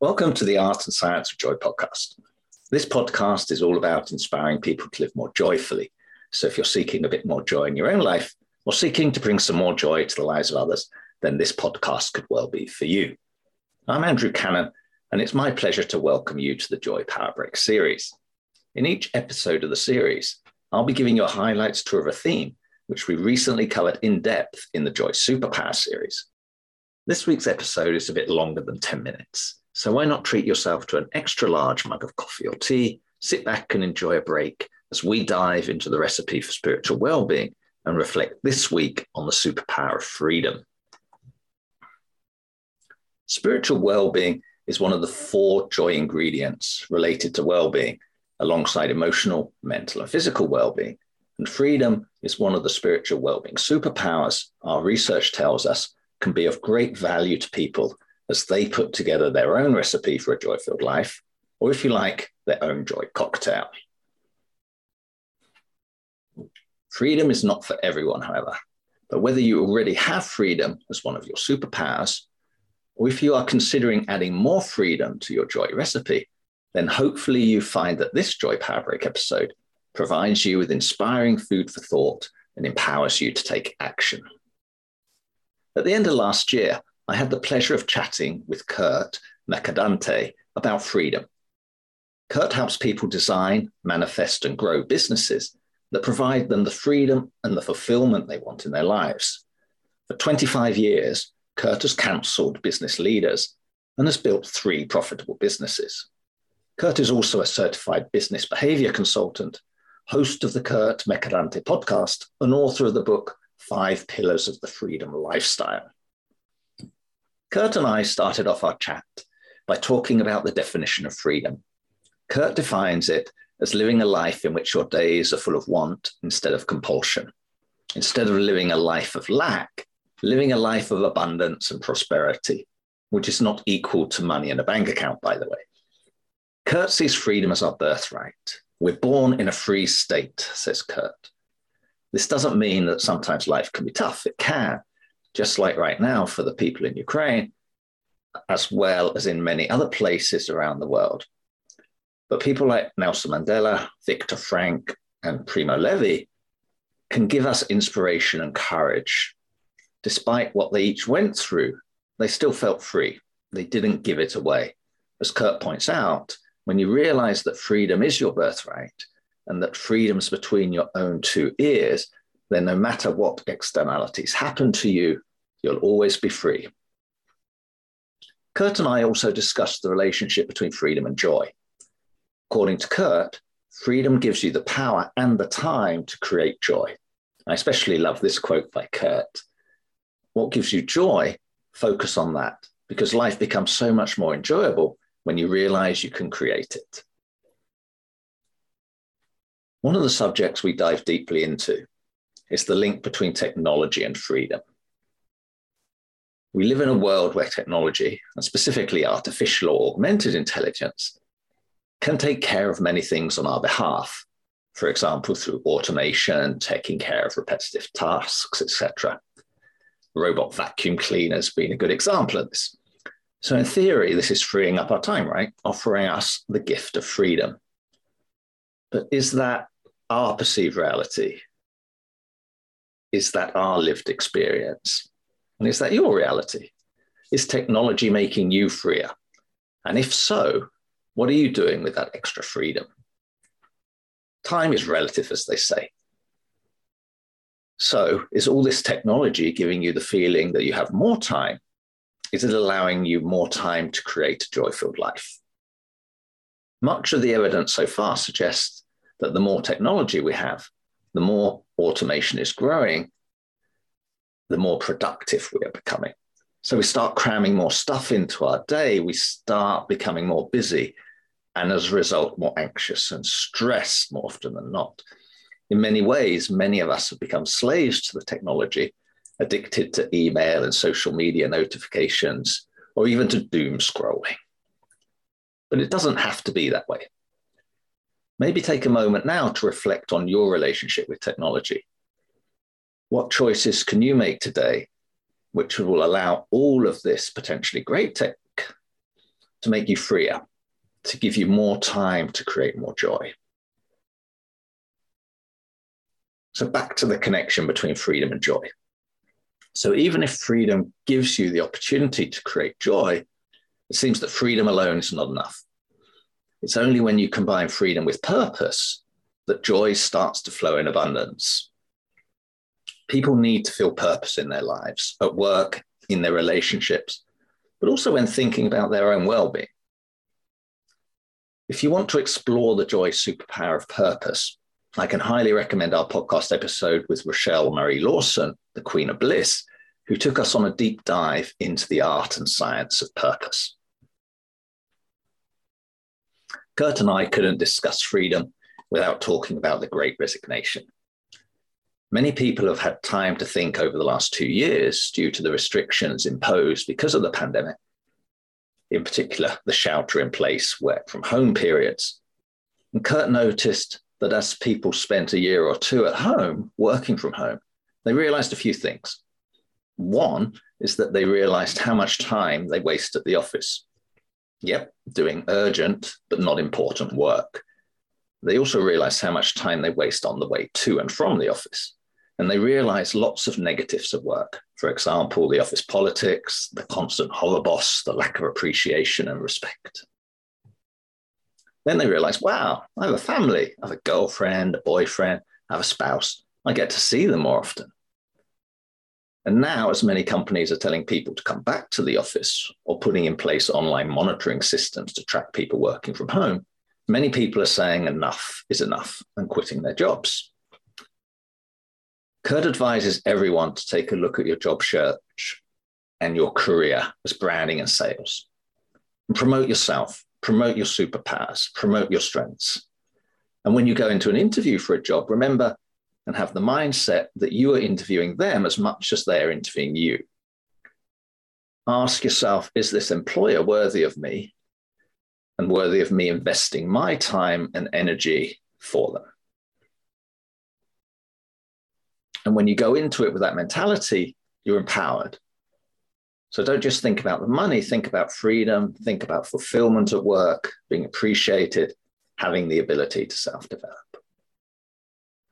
Welcome to the Art and Science of Joy podcast. This podcast is all about inspiring people to live more joyfully. So if you're seeking a bit more joy in your own life or seeking to bring some more joy to the lives of others, then this podcast could well be for you. I'm Andrew Cannon, and it's my pleasure to welcome you to the Joy Power Break series. In each episode of the series, I'll be giving you a highlights tour of a theme which we recently covered in depth in the Joy Superpower series. This week's episode is a bit longer than 10 minutes. So why not treat yourself to an extra large mug of coffee or tea, sit back and enjoy a break as we dive into the recipe for spiritual well-being and reflect this week on the superpower of freedom. Spiritual well-being is one of the four joy ingredients related to well-being alongside emotional, mental and physical well-being. And freedom is one of the spiritual well-being superpowers our research tells us can be of great value to people as they put together their own recipe for a joy filled life, or if you like, their own joy cocktail. Freedom is not for everyone, however, but whether you already have freedom as one of your superpowers, or if you are considering adding more freedom to your joy recipe, then hopefully you find that this Joy Power Break episode provides you with inspiring food for thought and empowers you to take action. At the end of last year, I had the pleasure of chatting with Curt Mercadante about freedom. Curt helps people design, manifest, and grow businesses that provide them the freedom and the fulfillment they want in their lives. For 25 years, Curt has counseled business leaders and has built three profitable businesses. Curt is also a certified business behavior consultant, host of the Curt Mercadante podcast, and author of the book Five Pillars of the Freedom Lifestyle. Curt and I started off our chat by talking about the definition of freedom. Curt defines it as living a life in which your days are full of want instead of compulsion. Instead of living a life of lack, living a life of abundance and prosperity, which is not equal to money in a bank account, by the way. Curt sees freedom as our birthright. We're born in a free state, says Curt. This doesn't mean that sometimes life can be tough. It can just like right now for the people in Ukraine, as well as in many other places around the world. But people like Nelson Mandela, Viktor Frankl, and Primo Levi can give us inspiration and courage. Despite what they each went through, they still felt free. They didn't give it away. As Curt points out, when you realize that freedom is your birthright and that freedom's between your own two ears, then no matter what externalities happen to you, you'll always be free. Curt and I also discussed the relationship between freedom and joy. According to Curt, freedom gives you the power and the time to create joy. I especially love this quote by Curt. What gives you joy? Focus on that because life becomes so much more enjoyable when you realize you can create it. One of the subjects we dive deeply into is the link between technology and freedom. We live in a world where technology, and specifically artificial or augmented intelligence, can take care of many things on our behalf. For example, through automation, taking care of repetitive tasks, etc. Robot vacuum cleaners being a good example of this. So, in theory, this is freeing up our time, right? Offering us the gift of freedom. But is that our perceived reality? Is that our lived experience? And is that your reality? Is technology making you freer? And if so, what are you doing with that extra freedom? Time is relative, as they say. So, is all this technology giving you the feeling that you have more time? Is it allowing you more time to create a joy filled life? Much of the evidence so far suggests that the more technology we have, the more automation is growing, the more productive we are becoming. So we start cramming more stuff into our day, we start becoming more busy, and as a result, more anxious and stressed more often than not. In many ways, many of us have become slaves to the technology, addicted to email and social media notifications, or even to doom scrolling. But it doesn't have to be that way. Maybe take a moment now to reflect on your relationship with technology what choices can you make today which will allow all of this potentially great tech to make you freer, to give you more time to create more joy. So, back to the connection between freedom and joy. So, even if freedom gives you the opportunity to create joy, it seems that freedom alone is not enough. It's only when you combine freedom with purpose that joy starts to flow in abundance. People need to feel purpose in their lives, at work, in their relationships, but also when thinking about their own well being. If you want to explore the joy superpower of purpose, I can highly recommend our podcast episode with Rochelle Marie Lawson, the Queen of Bliss, who took us on a deep dive into the art and science of purpose. Curt and I couldn't discuss freedom without talking about the great resignation. Many people have had time to think over the last two years due to the restrictions imposed because of the pandemic, in particular, the shelter in place work from home periods. And Curt noticed that as people spent a year or two at home working from home, they realized a few things. One is that they realized how much time they waste at the office. Yep, doing urgent but not important work. They also realize how much time they waste on the way to and from the office. And they realize lots of negatives of work. For example, the office politics, the constant horror boss, the lack of appreciation and respect. Then they realize, wow, I have a family, I have a girlfriend, a boyfriend, I have a spouse. I get to see them more often. And now, as many companies are telling people to come back to the office or putting in place online monitoring systems to track people working from home, many people are saying enough is enough and quitting their jobs. Curt advises everyone to take a look at your job search and your career as branding and sales. And promote yourself promote your superpowers, promote your strengths. And when you go into an interview for a job, remember and have the mindset that you are interviewing them as much as they are interviewing you. Ask yourself is this employer worthy of me and worthy of me investing my time and energy for them? And when you go into it with that mentality, you're empowered. So don't just think about the money, think about freedom, think about fulfillment at work, being appreciated, having the ability to self develop.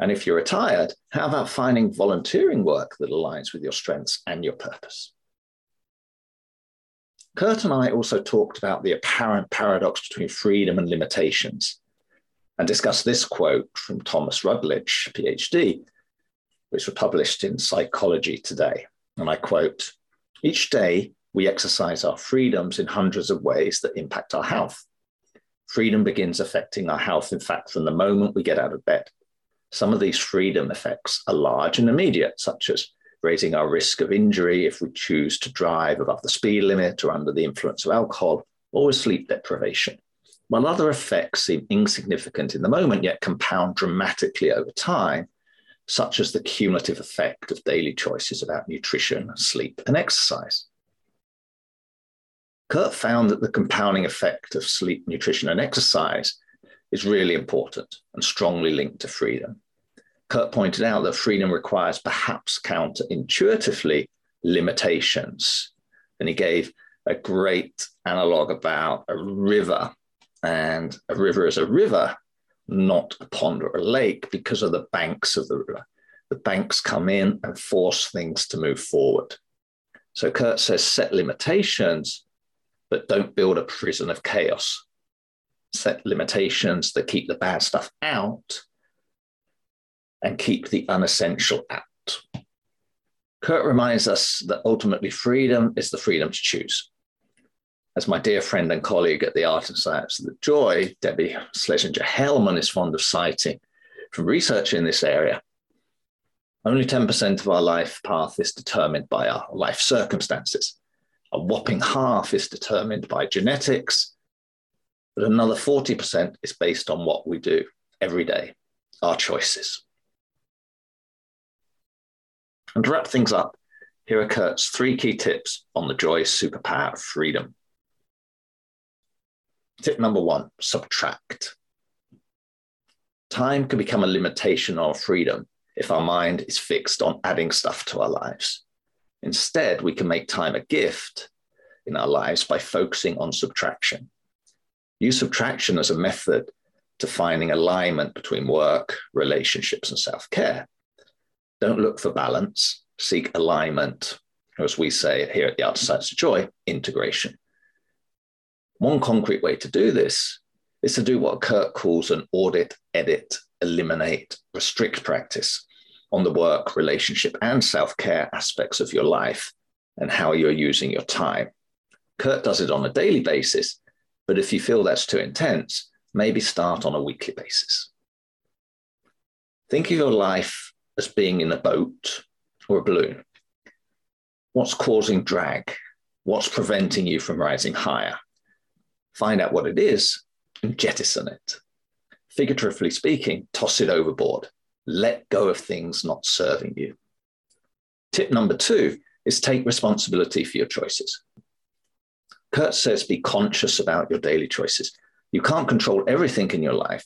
And if you're retired, how about finding volunteering work that aligns with your strengths and your purpose? Curt and I also talked about the apparent paradox between freedom and limitations and discussed this quote from Thomas Rutledge, PhD, which was published in Psychology Today. And I quote each day, we exercise our freedoms in hundreds of ways that impact our health. Freedom begins affecting our health, in fact, from the moment we get out of bed. Some of these freedom effects are large and immediate, such as raising our risk of injury if we choose to drive above the speed limit or under the influence of alcohol or with sleep deprivation. While other effects seem insignificant in the moment, yet compound dramatically over time, such as the cumulative effect of daily choices about nutrition, sleep, and exercise. Curt found that the compounding effect of sleep, nutrition, and exercise is really important and strongly linked to freedom. Curt pointed out that freedom requires perhaps counterintuitively limitations. And he gave a great analog about a river. And a river is a river not a pond or a lake because of the banks of the river. The banks come in and force things to move forward. So Curt says set limitations, but don't build a prison of chaos. Set limitations that keep the bad stuff out and keep the unessential out. Curt reminds us that ultimately freedom is the freedom to choose as my dear friend and colleague at the Art and Science of the Joy, Debbie Schlesinger Hellman, is fond of citing from research in this area, only 10% of our life path is determined by our life circumstances. A whopping half is determined by genetics, but another 40% is based on what we do every day, our choices. And to wrap things up, here are Curt's three key tips on the joy superpower of freedom. Tip number one subtract. Time can become a limitation of freedom if our mind is fixed on adding stuff to our lives. Instead, we can make time a gift in our lives by focusing on subtraction. Use subtraction as a method to finding alignment between work, relationships, and self care. Don't look for balance, seek alignment, or as we say here at the and Science of Joy, integration. One concrete way to do this is to do what Curt calls an audit, edit, eliminate, restrict practice on the work, relationship, and self care aspects of your life and how you're using your time. Curt does it on a daily basis, but if you feel that's too intense, maybe start on a weekly basis. Think of your life as being in a boat or a balloon. What's causing drag? What's preventing you from rising higher? Find out what it is and jettison it. Figuratively speaking, toss it overboard. Let go of things not serving you. Tip number two is take responsibility for your choices. Curt says be conscious about your daily choices. You can't control everything in your life,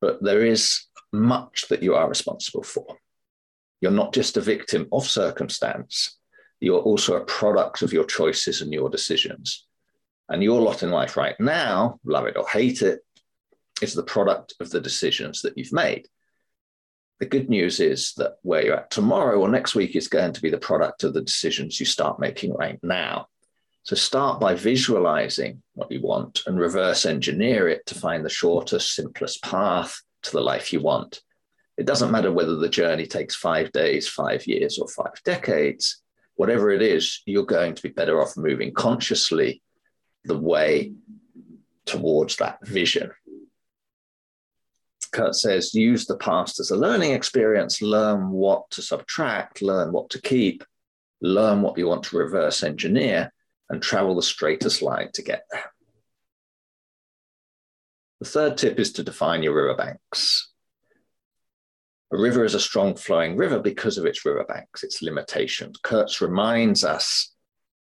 but there is much that you are responsible for. You're not just a victim of circumstance, you're also a product of your choices and your decisions. And your lot in life right now, love it or hate it, is the product of the decisions that you've made. The good news is that where you're at tomorrow or next week is going to be the product of the decisions you start making right now. So start by visualizing what you want and reverse engineer it to find the shortest, simplest path to the life you want. It doesn't matter whether the journey takes five days, five years, or five decades. Whatever it is, you're going to be better off moving consciously the way towards that vision. Curt says use the past as a learning experience, learn what to subtract, learn what to keep, learn what you want to reverse engineer, and travel the straightest line to get there. The third tip is to define your riverbanks. A river is a strong flowing river because of its riverbanks, its limitations. Kurtz reminds us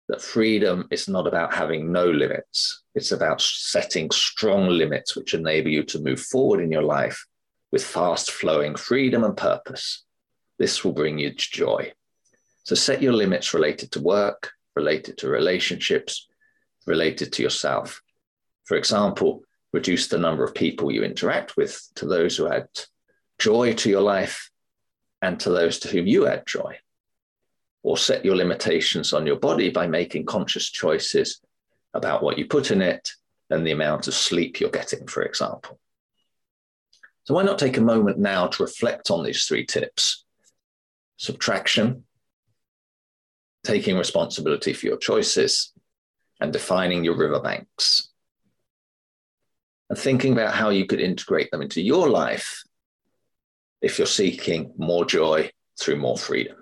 that freedom is not about having no limits. It's about setting strong limits which enable you to move forward in your life with fast flowing freedom and purpose. This will bring you joy. So set your limits related to work, related to relationships, related to yourself. For example, reduce the number of people you interact with to those who add joy to your life and to those to whom you add joy. Or set your limitations on your body by making conscious choices about what you put in it and the amount of sleep you're getting, for example. So, why not take a moment now to reflect on these three tips? Subtraction, taking responsibility for your choices, and defining your riverbanks. And thinking about how you could integrate them into your life if you're seeking more joy through more freedom.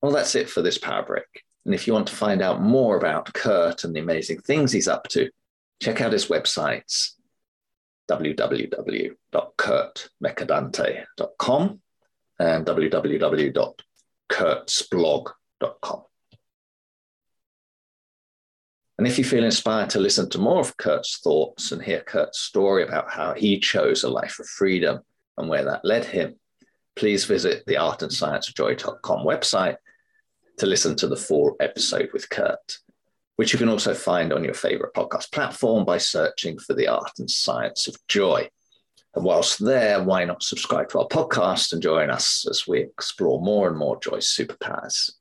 Well, that's it for this power break. And if you want to find out more about Curt and the amazing things he's up to, check out his websites www.curtmercadante.com and www kurtzblog.com. And if you feel inspired to listen to more of Curt's thoughts and hear Curt's story about how he chose a life of freedom and where that led him, please visit the Art and Science Joy.com website to listen to the full episode with Curt, which you can also find on your favorite podcast platform by searching for the Art and Science of Joy. And whilst there, why not subscribe to our podcast and join us as we explore more and more Joy's superpowers?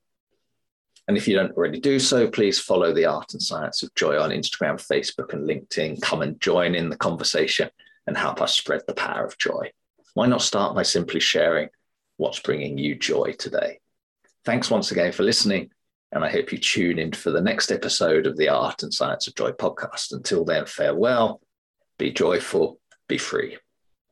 And if you don't already do so, please follow the Art and Science of Joy on Instagram, Facebook, and LinkedIn. Come and join in the conversation and help us spread the power of joy. Why not start by simply sharing what's bringing you joy today? Thanks once again for listening, and I hope you tune in for the next episode of the Art and Science of Joy podcast. Until then, farewell, be joyful, be free.